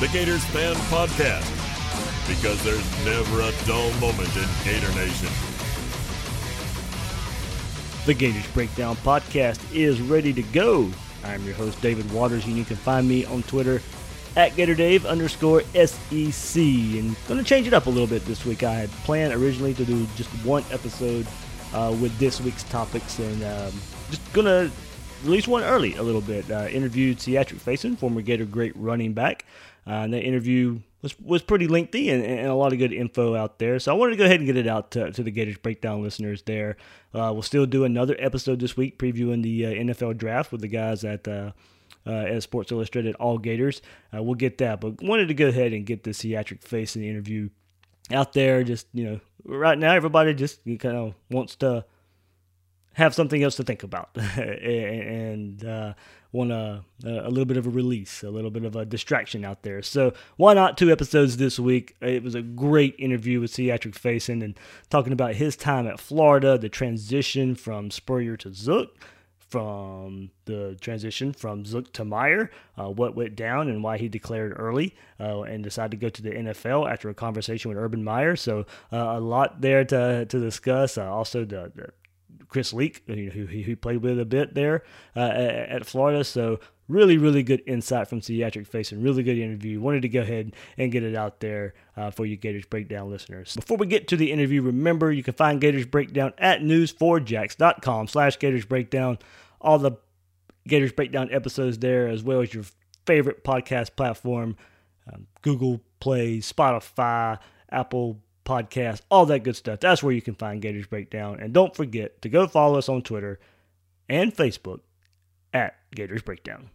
The Gators Fan Podcast. Because there's never a dull moment in Gator Nation. The Gators Breakdown podcast is ready to go. I'm your host, David Waters, and you can find me on Twitter at GatorDave underscore SEC. And going to change it up a little bit this week. I had planned originally to do just one episode uh, with this week's topics, and um, just going to release one early a little bit. Uh, interviewed Ciatrick Fason, former Gator great running back. Uh, and that interview was was pretty lengthy and, and a lot of good info out there. So I wanted to go ahead and get it out to, to the Gators Breakdown listeners there. Uh, we'll still do another episode this week previewing the uh, NFL draft with the guys at uh, uh, at Sports Illustrated All Gators. Uh, we'll get that, but wanted to go ahead and get the Ciatrick Fason interview out there. Just you know, right now everybody just kind of wants to have something else to think about and uh, want a, a little bit of a release, a little bit of a distraction out there. So why not two episodes this week? It was a great interview with Ciatrick Fason and talking about his time at Florida, the transition from Spurrier to Zook, from the transition from Zook to Meyer, uh, what went down and why he declared early uh, and decided to go to the NFL after a conversation with Urban Meyer. So uh, a lot there to, to discuss. Uh, also the, the Chris Leak, who, who he played with a bit there uh, at, Florida. So really, really good insight from Ciatrick Fason. Really good interview. Wanted to go ahead and get it out there uh, for you Gators Breakdown listeners. Before we get to the interview, remember you can find Gators Breakdown at news4jax.com slash Gators Breakdown. All the Gators Breakdown episodes there, as well as your favorite podcast platform, um, Google Play, Spotify, Apple podcast, all that good stuff. That's where you can find Gators Breakdown. And don't forget to go follow us on Twitter and Facebook at Gators Breakdown.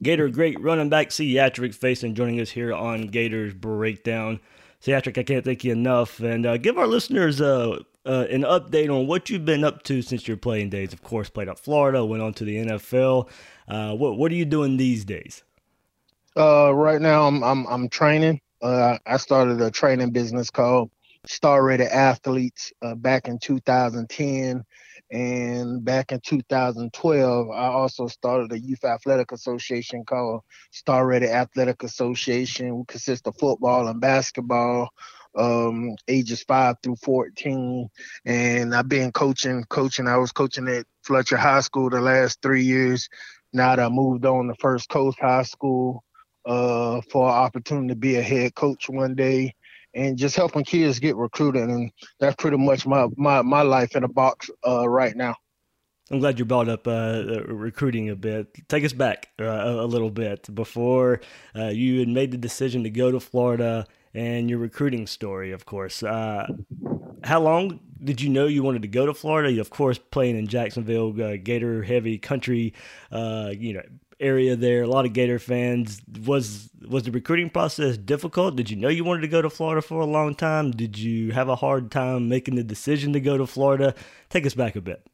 Gator great running back Ciatrick Fason joining us here on Gators Breakdown. Ciatrick, I can't thank you enough. And uh, give our listeners uh, uh, an update on what you've been up to since your playing days. Of course, played at Florida, went on to the NFL. Uh, what what are you doing these days? Uh, right now, I'm I'm I'm training. Uh, I started a training business called Star Rated Athletes uh, back in 2010. And back in 2012, I also started a youth athletic association called Star Rated Athletic Association. We consist of football and basketball, um, ages five through 14. And I've been coaching, coaching. I was coaching at Fletcher High School the last three years. Now that I moved on to First Coast High School, uh, for an opportunity to be a head coach one day and just helping kids get recruited. And that's pretty much my, my, my life in a box uh, right now. I'm glad you brought up uh, recruiting a bit. Take us back uh, a little bit before uh, you had made the decision to go to Florida and your recruiting story, of course. Uh, how long did you know you wanted to go to Florida? You, of course, playing in Jacksonville, uh, Gator heavy country, you know, area there. A lot of Gator fans. Was was the recruiting process difficult? Did you know you wanted to go to Florida for a long time? Did you have a hard time making the decision to go to Florida? Take us back a bit.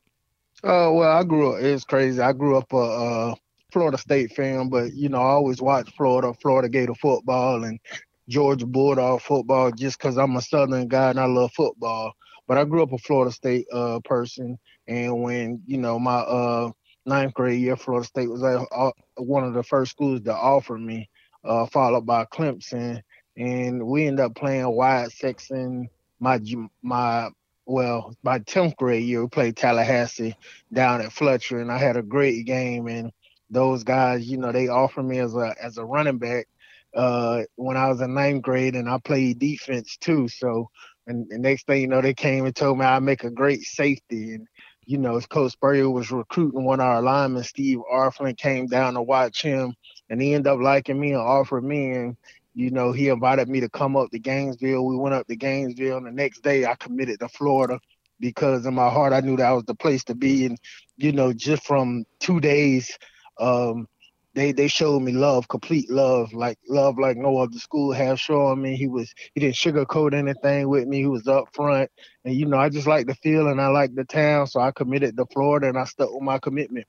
Oh uh, well, I grew up. It's crazy. I grew up a, Florida State fan, but you know I always watched Florida, Florida Gator football and Georgia Bulldog football just because I'm a Southern guy and I love football. But I grew up a Florida State uh, person, and when you know my uh, ninth grade year, Florida State was uh, one of the first schools to offer me, uh, followed by Clemson, and we ended up playing Wyatt Sexton. My my well, my tenth grade year, we played Tallahassee down at Fletcher, and I had a great game. And those guys, you know, they offered me as a as a running back uh, when I was in ninth grade, and I played defense too. So, and, and next thing you know, they came and told me I'd make a great safety, and you know, Coach Spurrier was recruiting one of our linemen, Steve Arflin, came down to watch him, and he ended up liking me and offered me. And you know, he invited me to come up to Gainesville. We went up to Gainesville, and the next day I committed to Florida because in my heart I knew that was the place to be. And you know, just from two days, um, they they showed me love, complete love, like love like no other school has shown me. He was he didn't sugarcoat anything with me. He was upfront, and you know, I just like the feel and I like the town, so I committed to Florida and I stuck with my commitment.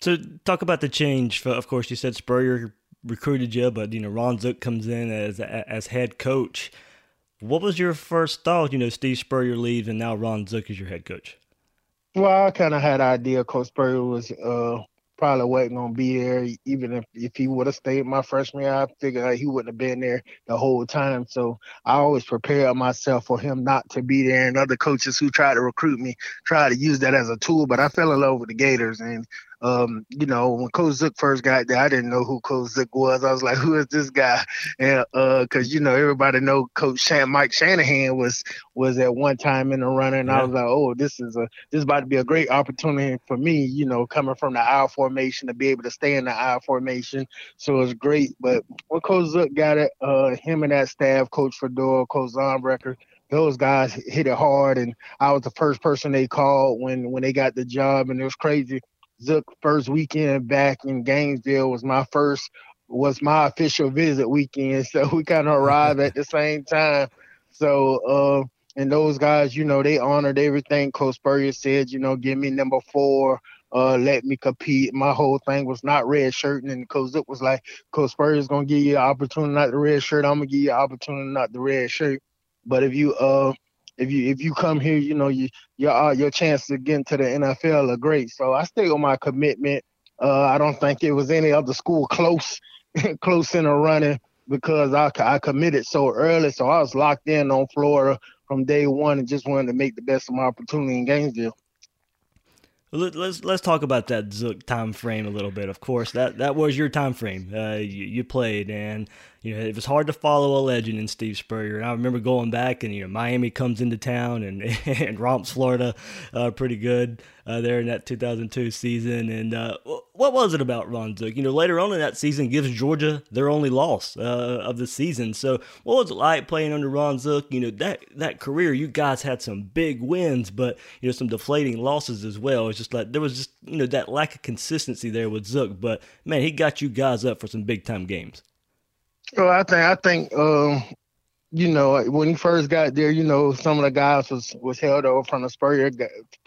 So talk about the change. Of course, you said Spurrier recruited you, but you know Ron Zook comes in as as head coach. What was your first thought? You know, Steve Spurrier leaves, and now Ron Zook is your head coach. Well, I kind of had an idea Coach Spurrier was uh, probably wasn't gonna be there. Even if if he would have stayed my freshman year, I figured like he wouldn't have been there the whole time. So I always prepared myself for him not to be there. And other coaches who tried to recruit me tried to use that as a tool. But I fell in love with the Gators, and um, you know, when Coach Zook first got there, I didn't know who Coach Zook was. I was like, who is this guy? And uh, cause you know, everybody know Coach Shan- Mike Shanahan was was at one time in the running. And yeah. I was like, oh, this is a this is about to be a great opportunity for me, you know, coming from the I formation to be able to stay in the I formation. So it was great. But when Coach Zook got it, uh, him and that staff, Coach Fedora, Coach Zaunbrecher, those guys hit it hard and I was the first person they called when when they got the job and it was crazy Zook first weekend back in Gainesville was my first was my official visit weekend. So we kind of arrived at the same time. So uh, and those guys, you know, they honored everything Coach Spurrier said. You know, give me number four. Uh, let me compete. My whole thing was not red shirt, and Coach Zook was like, Coach Spurrier's gonna give you an opportunity not the red shirt. I'm gonna give you an opportunity not the red shirt. But if you uh if you if you come here, you know you your uh, your chances of getting to the NFL are great. So I stay on my commitment. Uh, I don't think it was any other school close close in the running because I I committed so early. So I was locked in on Florida from day one and just wanted to make the best of my opportunity in Gainesville. Let's let's talk about that Zook time frame a little bit. Of course, that that was your time frame. Uh, you, you, played, and you know it was hard to follow a legend in Steve Spurrier. And I remember going back, and you know Miami comes into town and and romps Florida uh, pretty good uh, there in that 2002 season. And uh, what was it about Ron Zook? You know, later on in that season, gives Georgia their only loss uh, of the season. So, what was it like playing under Ron Zook? You know, that that career, you guys had some big wins, but you know, some deflating losses as well. It's just like there was just you know that lack of consistency there with Zook. But man, he got you guys up for some big time games. Well, I think I think um, you know, when he first got there, you know, some of the guys was was held over from the Spurrier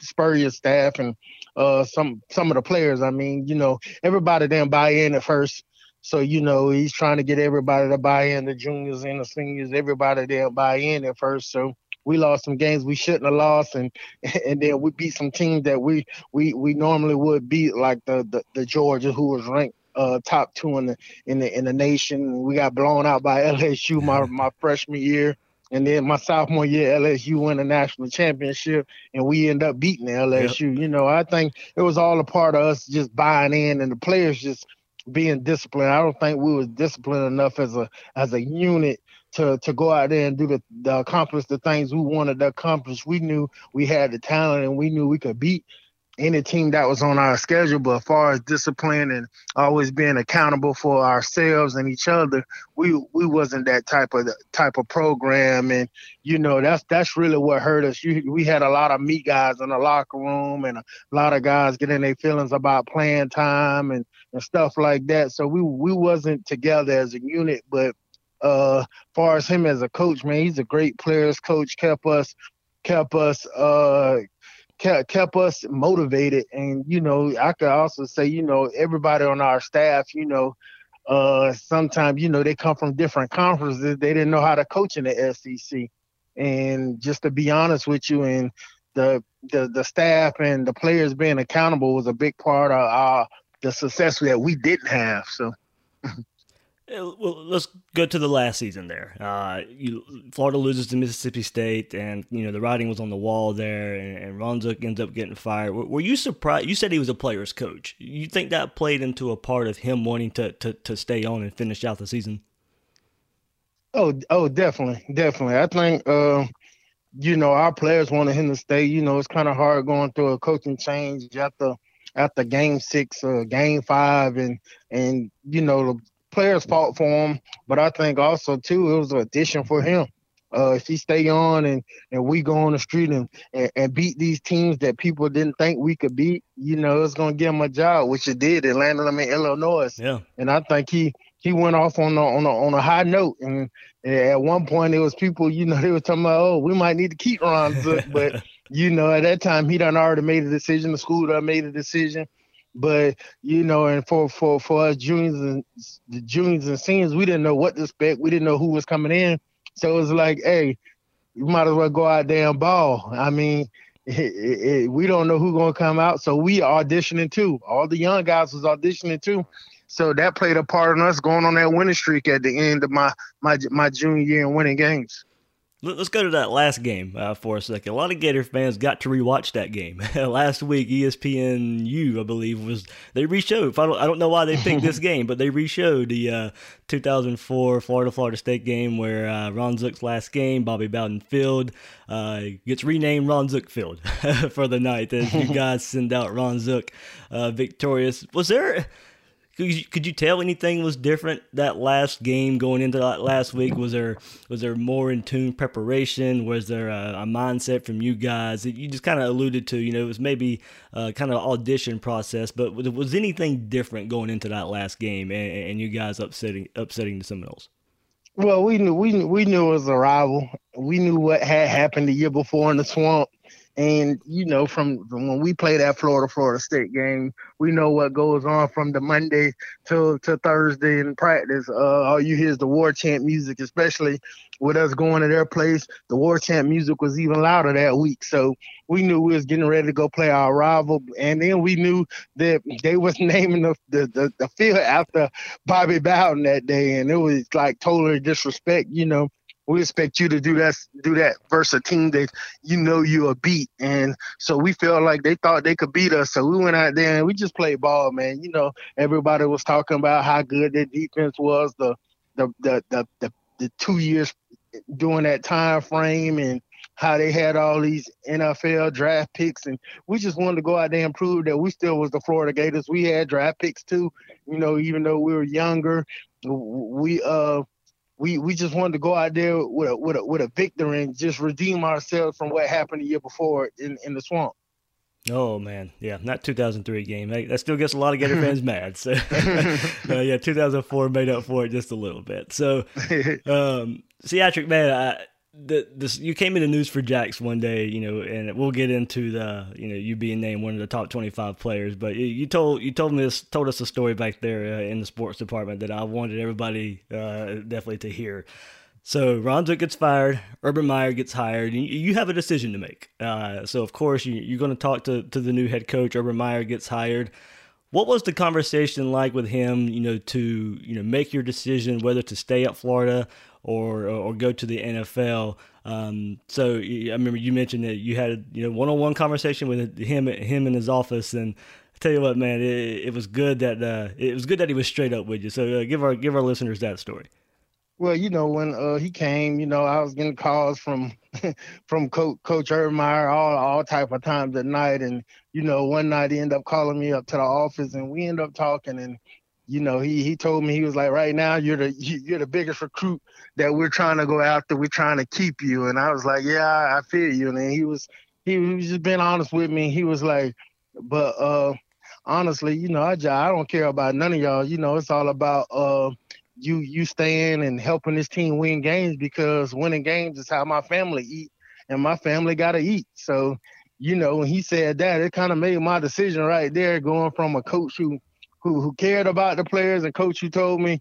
Spurrier staff and uh, some some of the players. I mean, you know, everybody didn't buy in at first. So, you know, he's trying to get everybody to buy in, the juniors and the seniors, everybody didn't buy in at first. So we lost some games we shouldn't have lost and and then we beat some teams that we we we normally would beat like the the, the Georgia who was ranked uh, top two in the in the in the nation. We got blown out by LSU my my freshman year, and then my sophomore year LSU won the national championship, and we end up beating LSU. Yep. You know, I think it was all a part of us just buying in, and the players just being disciplined. I don't think we was disciplined enough as a as a unit to to go out there and do the, the accomplish the things we wanted to accomplish. We knew we had the talent and we knew we could beat any team that was on our schedule. But as far as discipline and always being accountable for ourselves and each other, we we wasn't that type of type of program. And you know that's that's really what hurt us. You, we had a lot of meat guys in the locker room and a lot of guys getting their feelings about playing time and and stuff like that. So we we wasn't together as a unit, but. Uh, far as him as a coach, man, he's a great players coach. Kept us, kept us, uh, kept, us motivated. And, you know, I could also say, you know, everybody on our staff, you know, uh, sometimes, you know, they come from different conferences. They didn't know how to coach in the SEC. And just to be honest with you, and the the the staff and the players being accountable was a big part of our the success that we didn't have. So Well, let's go to the last season there. Uh, you, Florida loses to Mississippi State, and you know the writing was on the wall there, and, and Ron Zook ends up getting fired. Were, were, you surprised? You said he was a player's coach. You think that played into a part of him wanting to to, to stay on and finish out the season? Oh, oh, definitely, definitely. I think uh, you know our players wanted him to stay. You know, it's kind of hard going through a coaching change after after game six, uh, game five, and and you know players fought for him, but I think also too it was an addition for him. Uh, if he stay on and, and we go on the street and, and, and, beat these teams that people didn't think we could beat, you know, it's gonna give him a job, which it did. It landed him in Illinois. Yeah. And I think he he went off on a, on a, on a high note. And at one point, it was people, you know, they were talking about, oh, we might need to keep Ron Zook, but you know, at that time, he done already made a decision. The school done made a decision. But you know, and for for for us juniors and the juniors and seniors, we didn't know what to expect. We didn't know who was coming in. So it was like, hey, you might as well go out there and ball. I mean, it, it, it, we don't know who's gonna come out, so we auditioning too. All the young guys was auditioning too. So that played a part in us going on that winning streak at the end of my my my junior year and winning games. Let's go to that last game uh, for a second. A lot of Gator fans got to rewatch that game last week. ESPNU, I believe, was they reshowed. I don't, I don't know why they picked this game, but they reshowed the uh, 2004 Florida Florida State game where uh, Ron Zook's last game, Bobby Bowden Field, uh, gets renamed Ron Zook Field for the night as you guys send out Ron Zook uh, victorious. Was there? Could you, could you tell anything was different that last game going into that last week? Was there was there more in tune preparation? Was there a, a mindset from you guys? You just kind of alluded to, you know, it was maybe kind of audition process, but was anything different going into that last game and, and you guys upsetting upsetting the Seminoles? Well, we knew we knew, we knew it was a rival. We knew what had happened the year before in the swamp. And you know, from, from when we play that Florida Florida State game, we know what goes on from the Monday to to Thursday in practice. Uh, all you hear is the war chant music, especially with us going to their place. The war chant music was even louder that week, so we knew we was getting ready to go play our rival. And then we knew that they was naming the the, the, the field after Bobby Bowden that day, and it was like totally disrespect, you know we expect you to do that do that versus a team that you know you are beat. And so we felt like they thought they could beat us. So we went out there and we just played ball, man. You know, everybody was talking about how good their defense was, the the the the, the, the two years during that time frame and how they had all these NFL draft picks, and we just wanted to go out there and prove that we still was the Florida Gators. We had draft picks too, you know, even though we were younger. We uh we we just wanted to go out there with a with a with a victory and just redeem ourselves from what happened the year before in, in the swamp. Oh man, yeah, not 2003 game. That still gets a lot of Gator fans mad. So, uh, yeah, 2004 made up for it just a little bit. So, um, Ciatrick, man, I, the this you came in the News4Jax one day, you know, and we'll get into the you know you being named one of the top twenty five players. But you, told you told me this told us a story back there uh, in the sports department that I wanted everybody uh, definitely to hear. So Ron Zook gets fired, Urban Meyer gets hired, and you have a decision to make. Uh, so of course you, are going to talk to to the new head coach. Urban Meyer gets hired. What was the conversation like with him? You know, to you know make your decision whether to stay at Florida or or go to the NFL. Um, so I remember you mentioned that you had you know one on one conversation with him him in his office, and I tell you what, man, it, it was good that uh, it was good that he was straight up with you. So uh, give our give our listeners that story. Well, you know when uh, he came, you know I was getting calls from from Coach Coach Ermeyer all all type of times at night, and you know one night he ended up calling me up to the office, and we ended up talking, and you know, he he told me he was like, right now you're the you're the biggest recruit that we're trying to go after. We're trying to keep you, and I was like, yeah, I feel you. And he was he was just being honest with me. He was like, but uh, honestly, you know, I I don't care about none of y'all. You know, it's all about uh you you staying and helping this team win games because winning games is how my family eat, and my family gotta eat. So, you know, when he said that, it kind of made my decision right there, going from a coach who who who cared about the players and coach who told me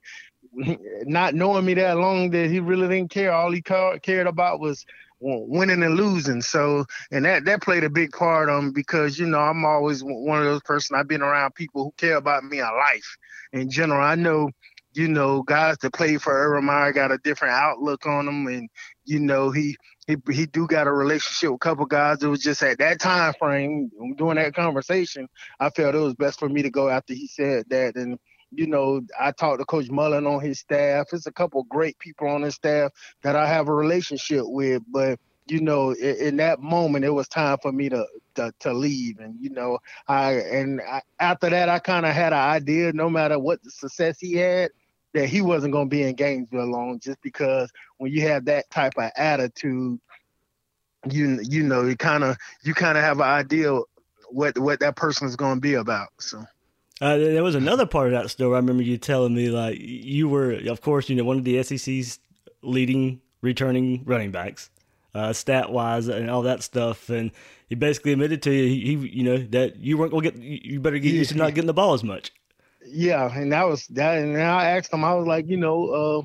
not knowing me that long that he really didn't care. All he cared about was winning and losing. So, and that that played a big part on because you know I'm always one of those person. I've been around people who care about me in life in general. I know, you know, guys that play for Urban Meyer got a different outlook on them, and you know he he he do got a relationship with a couple guys. It was just at that time frame during that conversation, I felt it was best for me to go after he said that. And you know, I talked to Coach Mullen on his staff. It's a couple great people on his staff that I have a relationship with, but you know, in, in that moment, it was time for me to to, to leave. And you know, I and I, after that, I kind of had an idea. No matter what the success he had, that he wasn't going to be in Gainesville long, just because when you have that type of attitude, you you know you kind of you kind of have an idea what what that person is going to be about. So. Uh, there was another part of that story. I remember you telling me like you were, of course, you know, one of the SEC's leading returning running backs, uh, stat wise, and all that stuff. And he basically admitted to you, he, he you know, that you weren't gonna get, you better get used to not getting the ball as much. Yeah, and that was that. And I asked him, I was like, you know, uh,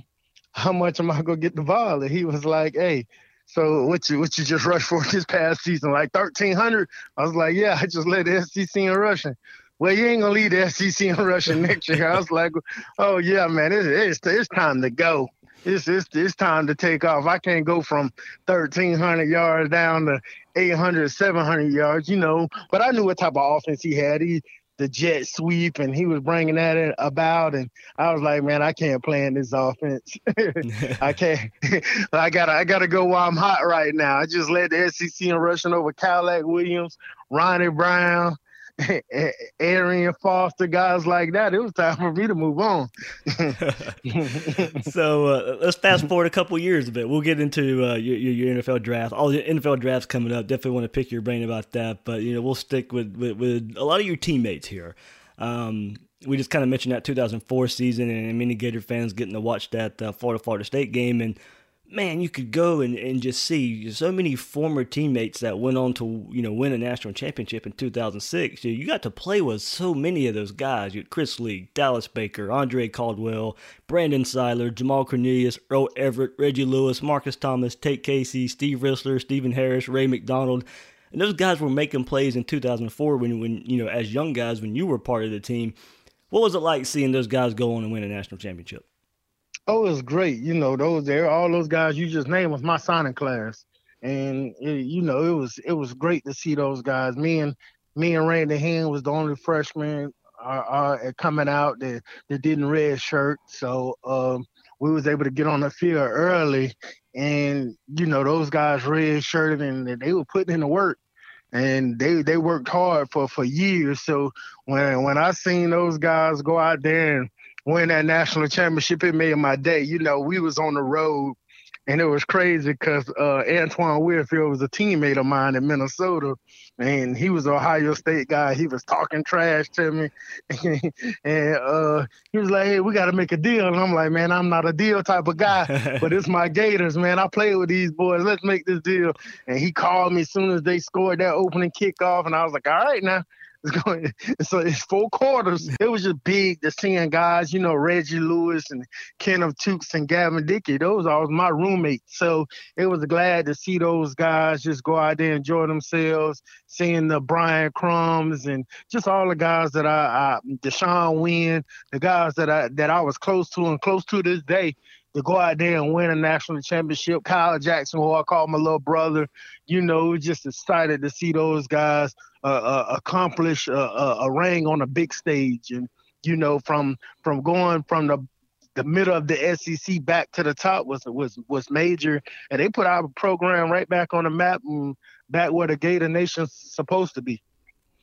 how much am I gonna get the ball? And he was like, hey. So what you what you just rushed for this past season? Like thirteen hundred? I was like, yeah, I just led the SEC in rushing well, you ain't gonna lead the SEC in rushing next year. I was like, oh yeah, man, it's it's, it's time to go. It's, it's it's time to take off. I can't go from 1,300 yards down to 800, 700 yards, you know. But I knew what type of offense he had. He the jet sweep, and he was bringing that about. And I was like, man, I can't play in this offense. I can't. I gotta I gotta go while I'm hot right now. I just led the SEC in rushing over Cadillac Williams, Ronnie Brown. Arian Foster, guys like that, it was time for me to move on. so uh, let's fast forward a couple years a bit. We'll get into uh, your, your, NFL draft. All the NFL drafts coming up. Definitely want to pick your brain about that. But you know, we'll stick with with, with a lot of your teammates here. Um, we just kind of mentioned that 2004 season, and many Gator fans getting to watch that uh, Florida Florida State game and man, you could go and, and just see so many former teammates that went on to you know win a national championship in 2006. You got to play with so many of those guys. You had Chris Leak, Dallas Baker, Andre Caldwell, Brandon Siler, Jemalle Cornelius, Earl Everett, Reggie Lewis, Marcus Thomas, Tate Casey, Steve Rissler, Stephen Harris, Ray McDonald. And those guys were making plays in 2004 when, when you know, as young guys, when you were part of the team. What was it like seeing those guys go on and win a national championship? Oh, it was great. You know, those there, all those guys you just named was my signing class, and it, you know, it was it was great to see those guys. Me and me and Randy Hand was the only freshman uh, uh, coming out that that didn't red shirt, so um, we was able to get on the field early, and you know, those guys red shirted and they were putting in the work and they they worked hard for for years. So when when I seen those guys go out there and win that national championship, it made my day. You know, we was on the road and it was crazy because uh, Antoine Winfield was a teammate of mine in Minnesota, and he was an Ohio State guy. He was talking trash to me, and uh, he was like, "Hey, we got to make a deal." And I'm like, "Man, I'm not a deal type of guy, but it's my Gators, man. I play with these boys. Let's make this deal." And he called me as soon as they scored that opening kickoff, and I was like, "All right, now." It's going, so it's four quarters. It was just big to seeing guys, you know, Reggie Lewis and Kenneth Tukes and Gavin Dickey. Those are my roommates. So it was glad to see those guys just go out there, and enjoy themselves, seeing the Brian Crumbs and just all the guys that I, I DeShawn Wynn, the guys that I that I was close to and close to this day to go out there and win a national championship. Kyle Jackson, who I call my little brother, you know, just excited to see those guys uh, uh, accomplish a, a, ring on a big stage, and you know, from from going from the the middle of the SEC back to the top was was was major, and they put our program right back on the map and back where the Gator Nation's supposed to be.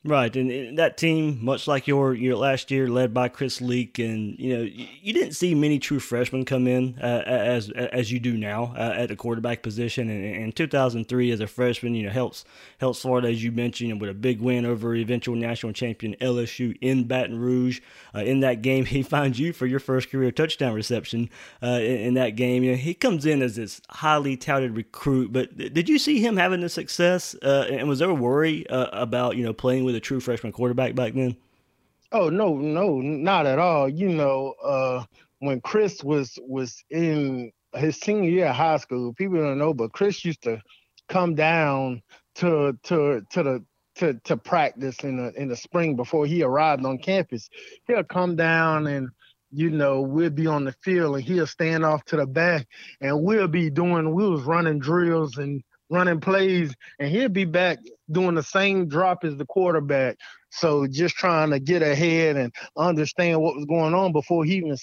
Right, and that team, much like your your last year, led by Chris Leak, and you know you didn't see many true freshmen come in uh, as as you do now uh, at the quarterback position. And in 2003, as a freshman, you know helps helps Florida as you mentioned with a big win over eventual national champion LSU in Baton Rouge. Uh, in that game, he finds you for your first career touchdown reception uh, in, in, that game. You know, he comes in as this highly touted recruit, but did you see him having the success? Uh, and was there a worry uh, about you know playing with a true freshman quarterback back then? Oh no, no, not at all. You know, uh, when Chris was was in his senior year of high school, people don't know, but Chris used to come down to to to the to, to practice in the in the spring before he arrived on campus. He'll come down and you know, we'll be on the field and he'll stand off to the back and we'll be doing we was running drills and running plays, and he'll be back doing the same drop as the quarterback. So just trying to get ahead and understand what was going on before he even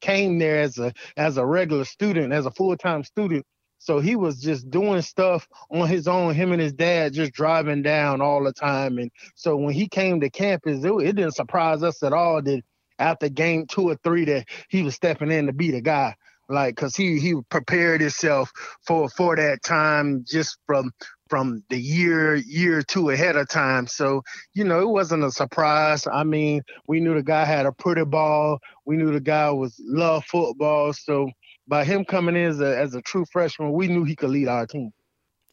came there as a as a regular student, as a full time student. So he was just doing stuff on his own. Him and his dad just driving down all the time. And so when he came to campus, it, it didn't surprise us at all that after game two or three that he was stepping in to be the guy like because he he prepared himself for for that time just from from the year year two ahead of time. So you know it wasn't a surprise. I mean we knew the guy had a pretty ball. We knew the guy was love football. So by him coming in as a, as a true freshman we knew he could lead our team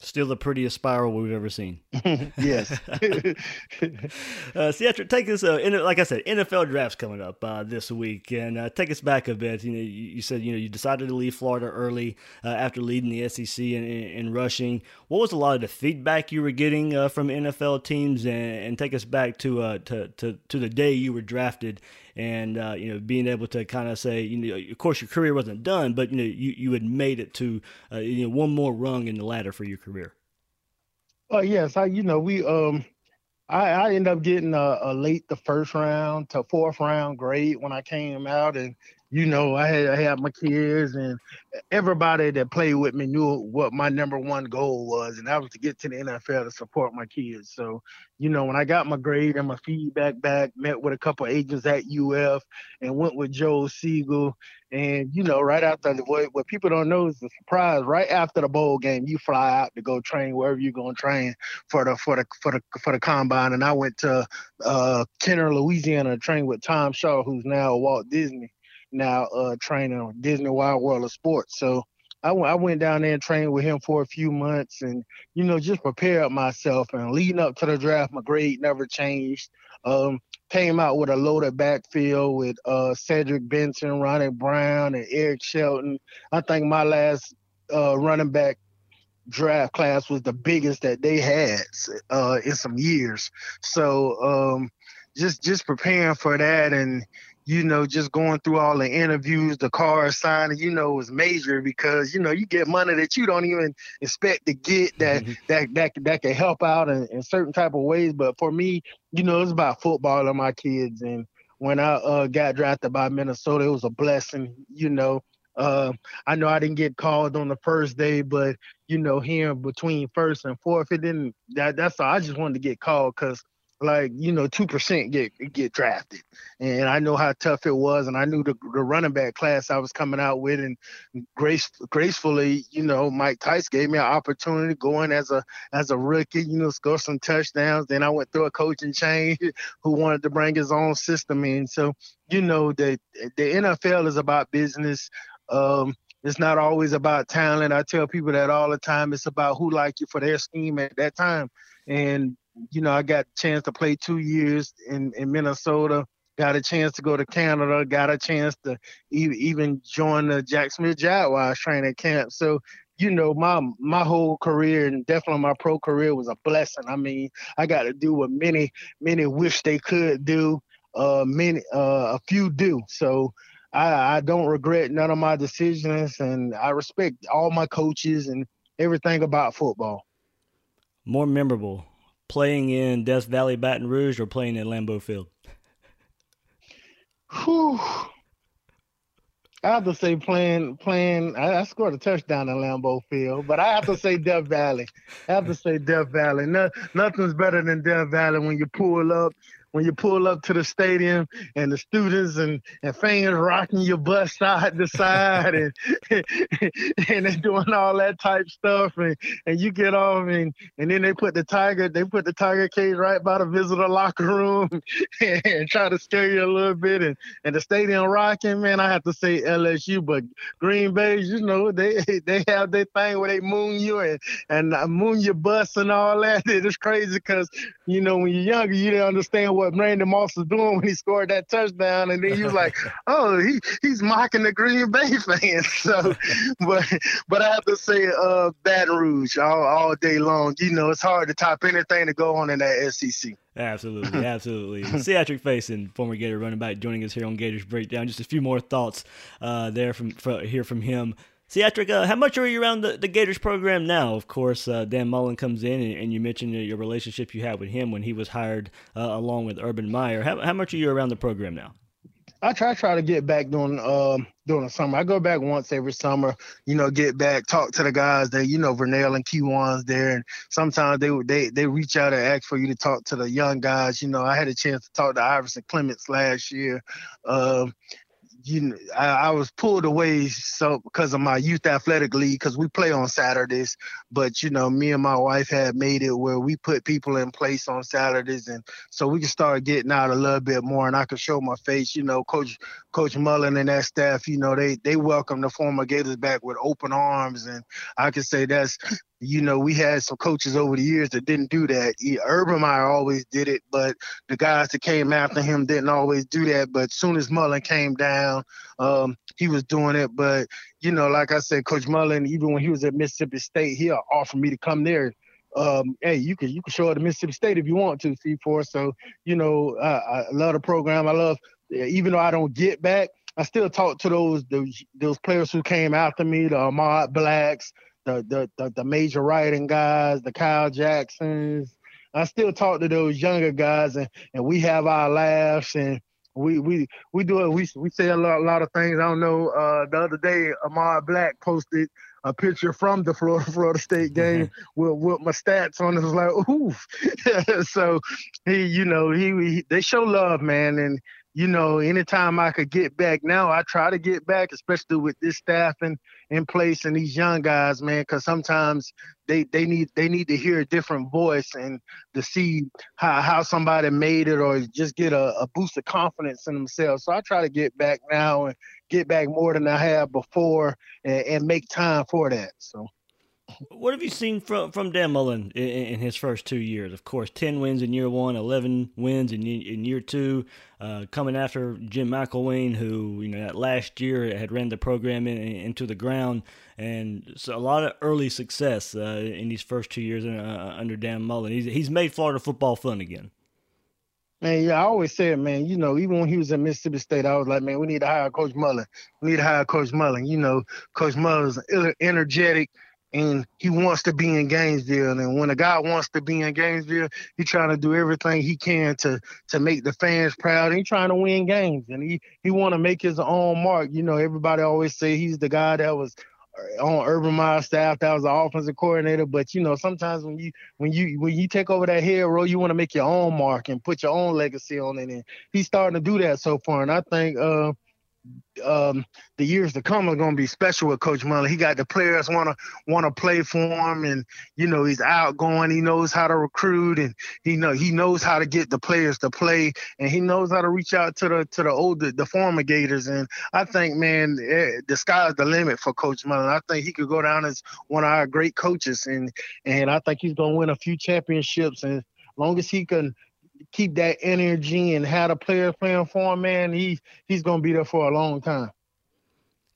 Still the prettiest spiral we've ever seen. yes. uh, Ciatrick, take us, uh, in, like I said, NFL draft's coming up uh, this week, and uh, take us back a bit. You know, you, you, said you know you decided to leave Florida early uh, after leading the SEC in, in, rushing. What was a lot of the feedback you were getting uh, from NFL teams, and, and, take us back to, uh, to to to the day you were drafted and uh, you know being able to kind of say you know of course your career wasn't done but you know you, you had made it to uh, you know one more rung in the ladder for your career. Oh yes i you know we um I, I ended up getting a, a, late the first round to fourth round grade when I came out, and you know, I had I had my kids and everybody that played with me knew what my number one goal was, and that was to get to the NFL to support my kids. So, you know, when I got my grade and my feedback back, met with a couple agents at UF and went with Joe Siegel. And, you know, right after the what, what people don't know is the surprise, right after the bowl game, you fly out to go train wherever you're gonna train for the for the for the for the combine. And I went to uh Kenner, Louisiana to train with Tom Shaw, who's now Walt Disney now uh, training on Disney Wide World of Sports. So I, w- I went down there and trained with him for a few months and, you know, just prepared myself. And leading up to the draft, my grade never changed. Um, came out with a loaded backfield with uh, Cedric Benson, Ronnie Brown, and Eric Shelton. I think my last uh, running back draft class was the biggest that they had uh, in some years. So um, just just preparing for that and you know, just going through all the interviews, the car signing, you know, was major because, you know, you get money that you don't even expect to get that mm-hmm. that that that can help out in, in, certain type of ways. But for me, you know, it's about football and my kids. And when I uh, got drafted by Minnesota, it was a blessing, you know. Uh, I know I didn't get called on the first day, but you know, here between first and fourth, it didn't. That, that's all. I just wanted to get called because like you know two percent get get drafted, and I know how tough it was, and I knew the, the running back class I was coming out with, and grace gracefully, you know, Mike Tice gave me an opportunity going as a as a rookie, you know, score some touchdowns. Then I went through a coaching change who wanted to bring his own system in. So you know the the NFL is about business. Um, it's not always about talent. I tell people that all the time. It's about who like you for their scheme at that time. And you know, I got a chance to play two years in, in Minnesota, got a chance to go to Canada, got a chance to even join the Jacksonville Jaguars training camp. So, you know, my my whole career and definitely my pro career was a blessing. I mean, I got to do what many many wish they could do. Uh, many uh, a few do. So I, I don't regret none of my decisions, and I respect all my coaches and everything about football. More memorable playing in Death Valley, Baton Rouge, or playing at Lambeau Field? Whew. I have to say playing playing. I, I, scored a touchdown at Lambeau Field, but I have to say Death Valley. I have to say Death Valley. No, nothing's better than Death Valley when you pull up when you pull up to the stadium and the students and, and fans rocking your bus side to side and and they're doing all that type stuff and, and you get off and, and then they put the tiger they put the tiger cage right by the visitor locker room and, and try to scare you a little bit and, and the stadium rocking man I have to say LSU but Green Bay you know they they have their thing where they moon you and and uh, moon your bus and all that. It's crazy because you know when you're younger you didn't understand what what Randy Moss was doing when he scored that touchdown, and then he was like, "Oh, he he's mocking the Green Bay fans." So, but but I have to say, uh, Baton Rouge all, all day long. You know, it's hard to top anything to go on in that SEC. Absolutely, absolutely. Ciatrick Fason former Gator running back, joining us here on Gators Breakdown. Just a few more thoughts uh, there from, from here from him. Ciatrick, uh, how much are you around the, the Gators program now? Of course, uh, Dan Mullen comes in, and, and you mentioned your relationship you had with him when he was hired uh, along with Urban Meyer. How, how much are you around the program now? I try try to get back during um during the summer. I go back once every summer, you know, get back, talk to the guys that, you know, Vernell and Q1's there. And sometimes they they they reach out and ask for you to talk to the young guys. You know, I had a chance to talk to Iverson Clements last year. Um, you know, I, I, was pulled away so because of my youth athletic league because we play on Saturdays. But you know, me and my wife had made it where we put people in place on Saturdays, and so we could start getting out a little bit more, and I could show my face. You know, Coach Coach Mullen and that staff, you know, they they welcome the former Gators back with open arms, and I could say that's you know, we had some coaches over the years that didn't do that. Urban Meyer always did it, but the guys that came after him didn't always do that. But soon as Mullen came down, um, he was doing it. But you know, like I said, Coach Mullen, even when he was at Mississippi State, he offered me to come there. Um, hey, you can you can show up at Mississippi State if you want to, C4. So you know, I love the program. I love, even though I don't get back, I still talk to those those, those players who came after me, the Ahmad Blacks the, the the the, major writing guys, the Kyle Jacksons. I still talk to those younger guys, and, and we have our laughs, and we we we do it. We we say a lot, a lot of things. I don't know. Uh, the other day, Ahmad Black posted a picture from the Florida Florida State game with, with my stats on it. was like, oof. so he, you know, he, he they show love, man, and you know, anytime I could get back now, I try to get back, especially with this staffing in place and these young guys, man, because sometimes they, they need they need to hear a different voice and to see how, how somebody made it or just get a, a boost of confidence in themselves. So I try to get back now and get back more than I have before and, and make time for that. So what have you seen from from Dan Mullen in, in, his first two years? Of course, ten wins in year one, eleven wins in in year two. Uh, coming after Jim McElwain, who you know that last year had ran the program in, in, into the ground, and so a lot of early success uh, in these first two years uh, under Dan Mullen. He's he's made Florida football fun again. Man, yeah, I always said, man, you know, even when he was at Mississippi State, I was like, man, we need to hire Coach Mullen. We need to hire Coach Mullen. You know, Coach Mullen's energetic and he wants to be in Gainesville. And when a guy wants to be in Gainesville, he's trying to do everything he can to to make the fans proud. He's trying to win games, and he he want to make his own mark. You know, everybody always say he's the guy that was on Urban Meyer staff that was the offensive coordinator. But you know, sometimes when you when you when you take over that head role, you want to make your own mark and put your own legacy on it. And he's starting to do that so far. And I think uh, um, the years to come are going to be special with Coach Mullen. He got the players want to want to play for him, and you know he's outgoing. He knows how to recruit, and he know he knows how to get the players to play, and he knows how to reach out to the to the older the former Gators. And I think, man, eh, the sky's the limit for Coach Mullen. I think he could go down as one of our great coaches, and and I think he's going to win a few championships. And as long as he can keep that energy and have the players playing for him, man, he he's gonna be there for a long time.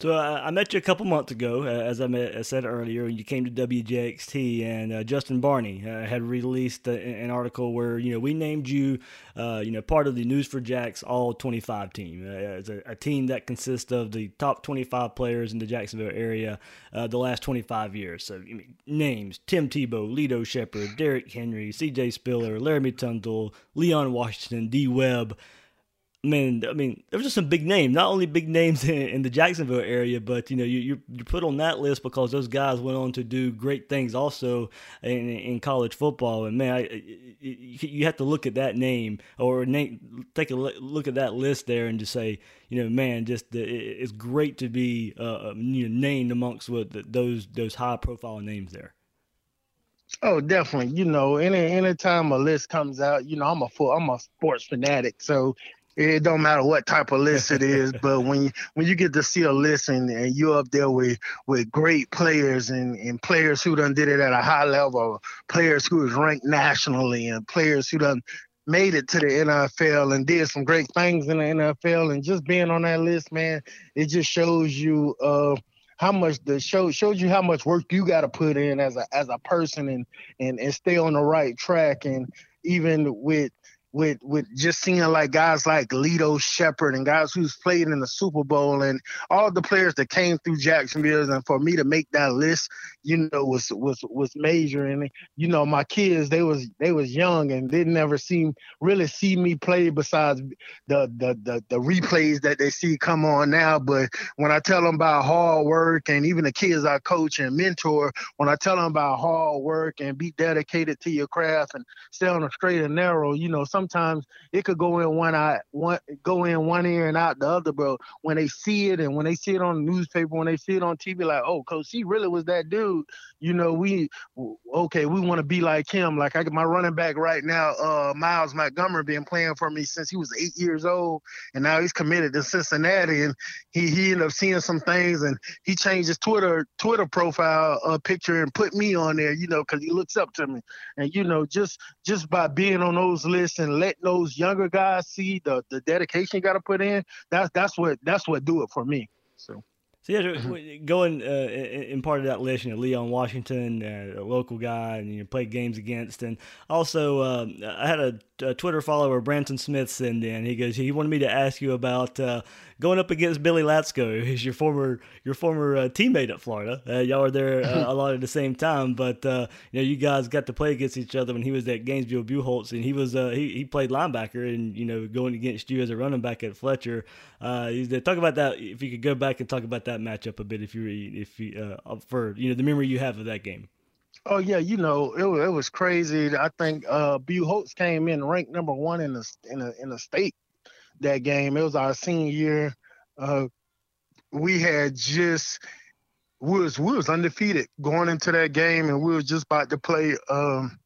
So uh, I met you a couple months ago, uh, as I, met, I, said earlier. You came to WJXT, and uh, Justin Barney uh, had released a, an article where you know we named you, uh, you know, part of the News4Jax All 25 team. Uh, a, a, team that consists of the top 25 players in the Jacksonville area the last 25 years. So I mean, names: Tim Tebow, Lito Sheppard, Derrick Henry, C.J. Spiller, Laremy Tunsil, Leon Washington, D. Webb. I mean, I mean, there was just some big names. Not only big names in, in the Jacksonville area, but you know, you, you you put on that list because those guys went on to do great things also in, in college football. And man, I, you have to look at that name or name, take a look at that list there and just say, you know, man, just the, it's great to be uh, um, you know, named amongst the, those those high profile names there. Oh, definitely. You know, any anytime a list comes out, you know, I'm a full, I'm a sports fanatic. So it don't matter what type of list it is, but when you when you get to see a list and, and you're up there with with great players and, and players who done did it at a high level, players who is ranked nationally, and players who done made it to the NFL and did some great things in the NFL, and just being on that list, man, it just shows you uh, how much the show shows you how much work you got to put in as a as a person and and and stay on the right track. And even with with with just seeing like guys like Lito Sheppard and guys who's played in the Super Bowl and all the players that came through Jacksonville and for me to make that list, you know, was was was major and you know my kids they was they was young and didn't ever see really see me play besides the the the, the replays that they see come on now. But when I tell them about hard work and even the kids I coach and mentor, when I tell them about hard work and be dedicated to your craft and stay on the straight and narrow, you know, sometimes it could go in one eye, one go in one ear and out the other. But when they see it and when they see it on the newspaper, when they see it on TV, like, oh, Coach C really was that dude. You know, we okay, we want to be like him. Like I my running back right now, uh, Miles Montgomery, been playing for me since he was eight years old, and now he's committed to Cincinnati, and he he ended up seeing some things, and he changed his Twitter Twitter profile uh, picture and put me on there, you know, because he looks up to me, and you know, just just by being on those lists and letting those younger guys see the the dedication you got to put in, that's that's what that's what do it for me. So. So yeah, going uh, in part of that list, you know, Leon Washington, uh, a local guy, and you know, played games against, and also uh, I had a, a, Twitter follower, Branson Smith, send in. He goes, he wanted me to ask you about uh, going up against Billy Latsko, who's your former your former uh, teammate at Florida. Uh, y'all were there a lot at the same time, but you know, you guys got to play against each other when he was at Gainesville Buchholz, and he was he he played linebacker, and you know, going against you as a running back at Fletcher. talk about that if you could go back and talk about that matchup a bit if you if you uh, for you know the memory you have of that game. Oh yeah, you know it was, it was crazy. I think uh, Buchholz came in ranked number one in the in the in the state that game. It was our senior year. Uh, we had just we was we was undefeated going into that game, and we was just about to play. Um,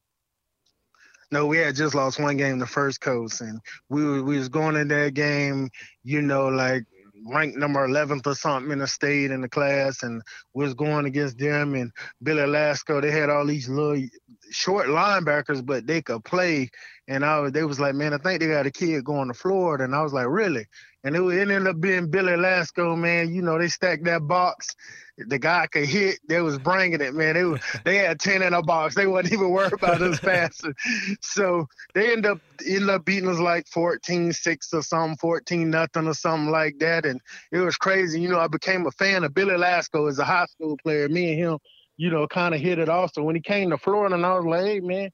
no, we had just lost one game the first coast, and we we was going in that game, you know, like ranked number 11th or something in the state in the class and was going against them and Billy Latsko. They had all these little short linebackers, but they could play. And I was, they was like, man, I think they got a kid going to Florida. And I was like, really? And it, it ended up being Billy Latsko, man. You know, they stacked that box the guy could hit. They was bringing it, man. They they had ten in a box. They wasn't even worried about us passing. So they end up end up beating us like 14-6 or something, 14 nothing or something like that. And it was crazy. You know, I became a fan of Billy Latsko as a high school player. Me and him, you know, kind of hit it off. So when he came to Florida, and I was like, hey man,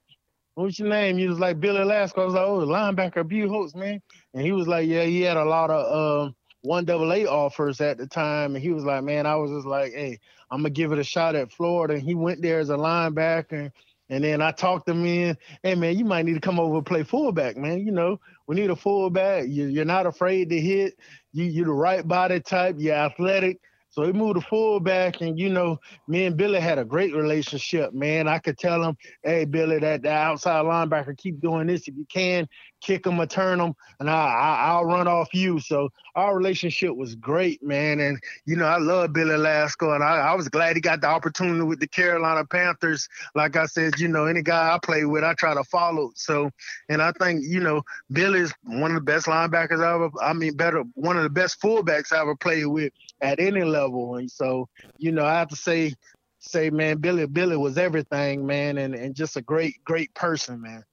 what's your name? He was like Billy Latsko. I was like, oh, linebacker Buchholz, man. And he was like, yeah, he had a lot of. Um, one double A offers at the time, and he was like, "Man, I was just like, hey, I'm gonna give it a shot at Florida." And he went there as a linebacker, and then I talked him in. Hey, man, you might need to come over and play fullback, man. You know, we need a fullback. You, are not afraid to hit. You, you're the right body type. You're athletic. So he moved to fullback, and you know, me and Billy had a great relationship, man. I could tell him, "Hey, Billy, that the outside linebacker keep doing this. If you can, kick him or turn him, and I, I will run off you." So our relationship was great, man. And you know, I love Billy Latsko, and I, I was glad he got the opportunity with the Carolina Panthers. Like I said, you know, any guy I play with, I try to follow. So, and I think you know, Billy's one of the best linebackers I ever. I mean, better one of the best fullbacks I ever played with at any level. And so, you know, I have to say, say, man, Billy, Billy was everything, man, and, and just a great, great person, man.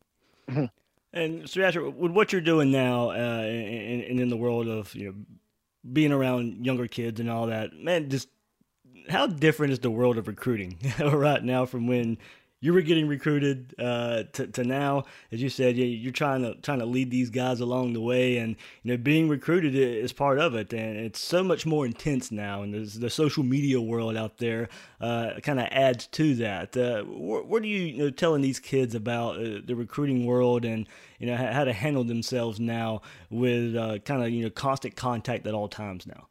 and Sriasha, with what you're doing now, uh, and, and in the world of you know being around younger kids and all that, man, just how different is the world of recruiting right now from when you were getting recruited uh, to, to now, as you said, you're trying to trying to lead these guys along the way, and you know being recruited is part of it, and it's so much more intense now, and the social media world out there uh, kind of adds to that. Uh, what, what, are you, you know, telling these kids about uh, the recruiting world, and you know how to handle themselves now with uh, kind of you know constant contact at all times now?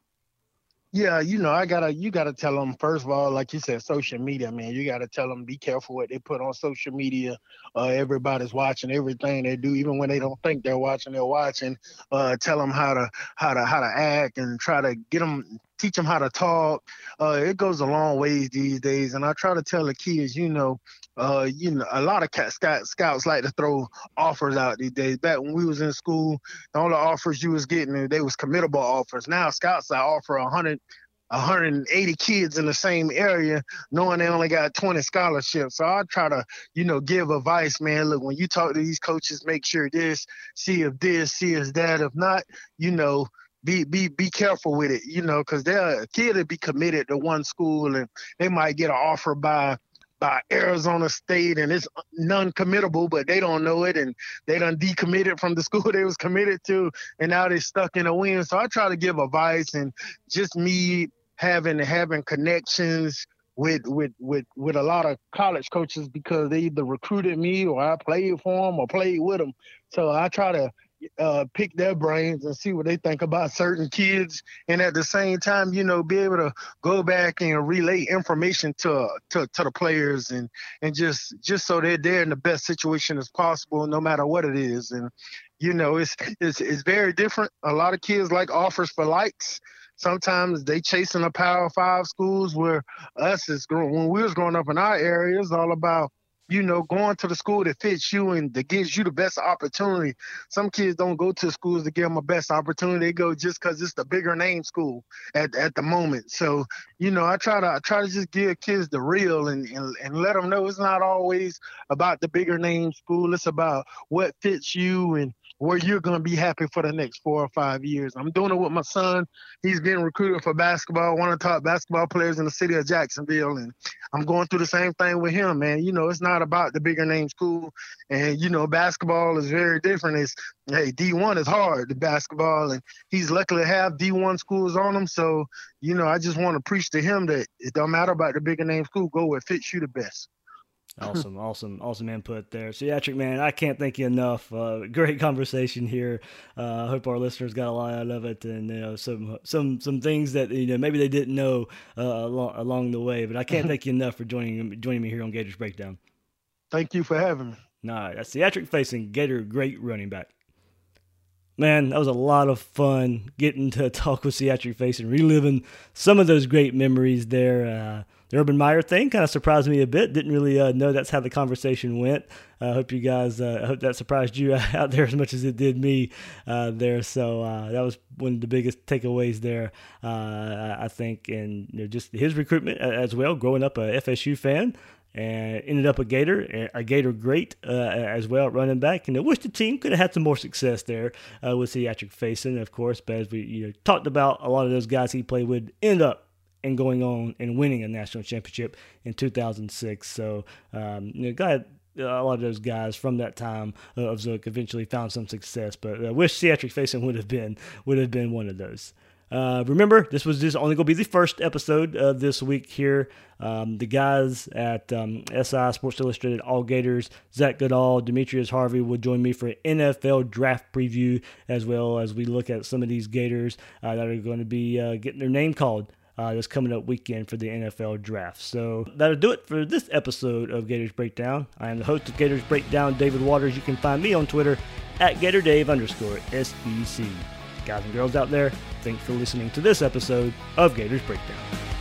Yeah, you know, I gotta, you gotta tell them first of all, like you said, social media, man. You gotta tell them be careful what they put on social media. Uh, everybody's watching everything they do, even when they don't think they're watching, they're watching. Uh, tell them how to, how to, how to act, and try to get them, teach them how to talk. Uh, it goes a long ways these days, and I try to tell the kids, you know, uh, you know, a lot of cat, scout, scouts like to throw offers out these days. Back when we was in school, all the only offers you was getting they was committable offers. Now scouts I offer a hundred 180 kids in the same area, knowing they only got 20 scholarships. So I try to, you know, give advice, man. Look, when you talk to these coaches, make sure this, see if this, see if that. If not, you know, be be be careful with it, you know, because they're a kid to be committed to one school and they might get an offer by by Arizona State and it's non-committable, but they don't know it and they done decommitted from the school they was committed to and now they stuck in a win. So I try to give advice and just me having having connections with with with with a lot of college coaches because they either recruited me or I played for them or played with them. So I try to uh, pick their brains and see what they think about certain kids, and at the same time, you know, be able to go back and relay information to to, to the players and and just just so they're there in the best situation as possible, no matter what it is. And you know, it's it's it's very different. A lot of kids like offers for likes. Sometimes they chasing the Power Five schools, where us is growing. When we was growing up in our area, it's all about you know, going to the school that fits you and that gives you the best opportunity. Some kids don't go to schools to give them a best opportunity. They go just because it's the bigger name school at, at the moment. So, you know, I try to I try to just give kids the real and, and, and let them know it's not always about the bigger name school. It's about what fits you and where you're going to be happy for the next four or five years. I'm doing it with my son. He's getting recruited for basketball, one of the top basketball players in the city of Jacksonville. And I'm going through the same thing with him, man. You know, it's not about the bigger name school. And, you know, basketball is very different. It's, hey, D1 is hard, the basketball. And he's lucky to have D1 schools on him. So, you know, I just want to preach to him that it don't matter about the bigger name school. Go where it fits you the best. Awesome, awesome, awesome input there. Ciatrick man, I can't thank you enough. Uh, great conversation here. Uh, I hope our listeners got a lot out of it, and you know some some some things that you know maybe they didn't know uh, along along the way. But I can't thank you enough for joining joining me here on Gators Breakdown. Thank you for having me. Nah, that's Ciatrick Fason Gator, great running back. Man, that was a lot of fun getting to talk with Ciatrick Fason and reliving some of those great memories there. Uh, the Urban Meyer thing kind of surprised me a bit. Didn't really uh, know that's how the conversation went. I uh, hope you guys, uh, I hope that surprised you out there as much as it did me uh, there. So uh, that was one of the biggest takeaways there, uh, I think, and you know, just his recruitment as well. Growing up a FSU fan, and ended up a Gator, a Gator great uh, as well, running back. And I wish the team could have had some more success there uh, with Ciatrick Fason, of course. But as we you know, talked about, a lot of those guys he played with end up and going on and winning a national championship in 2006. So, um, you know, got a lot of those guys from that time of Zook eventually found some success, but I wish Ciatrick Fason would have been would have been one of those. Uh, remember, this was just only going to be the first episode of this week here. Um, the guys at um, SI Sports Illustrated All Gators, Zach Goodall, Demetrius Harvey will join me for NFL draft preview as well as we look at some of these Gators uh, that are going to be uh, getting their name called uh, this coming up weekend for the NFL draft. So that'll do it for this episode of Gators Breakdown. I am the host of Gators Breakdown, David Waters. You can find me on Twitter at GatorDave underscore SEC. Guys and girls out there, thanks for listening to this episode of Gators Breakdown.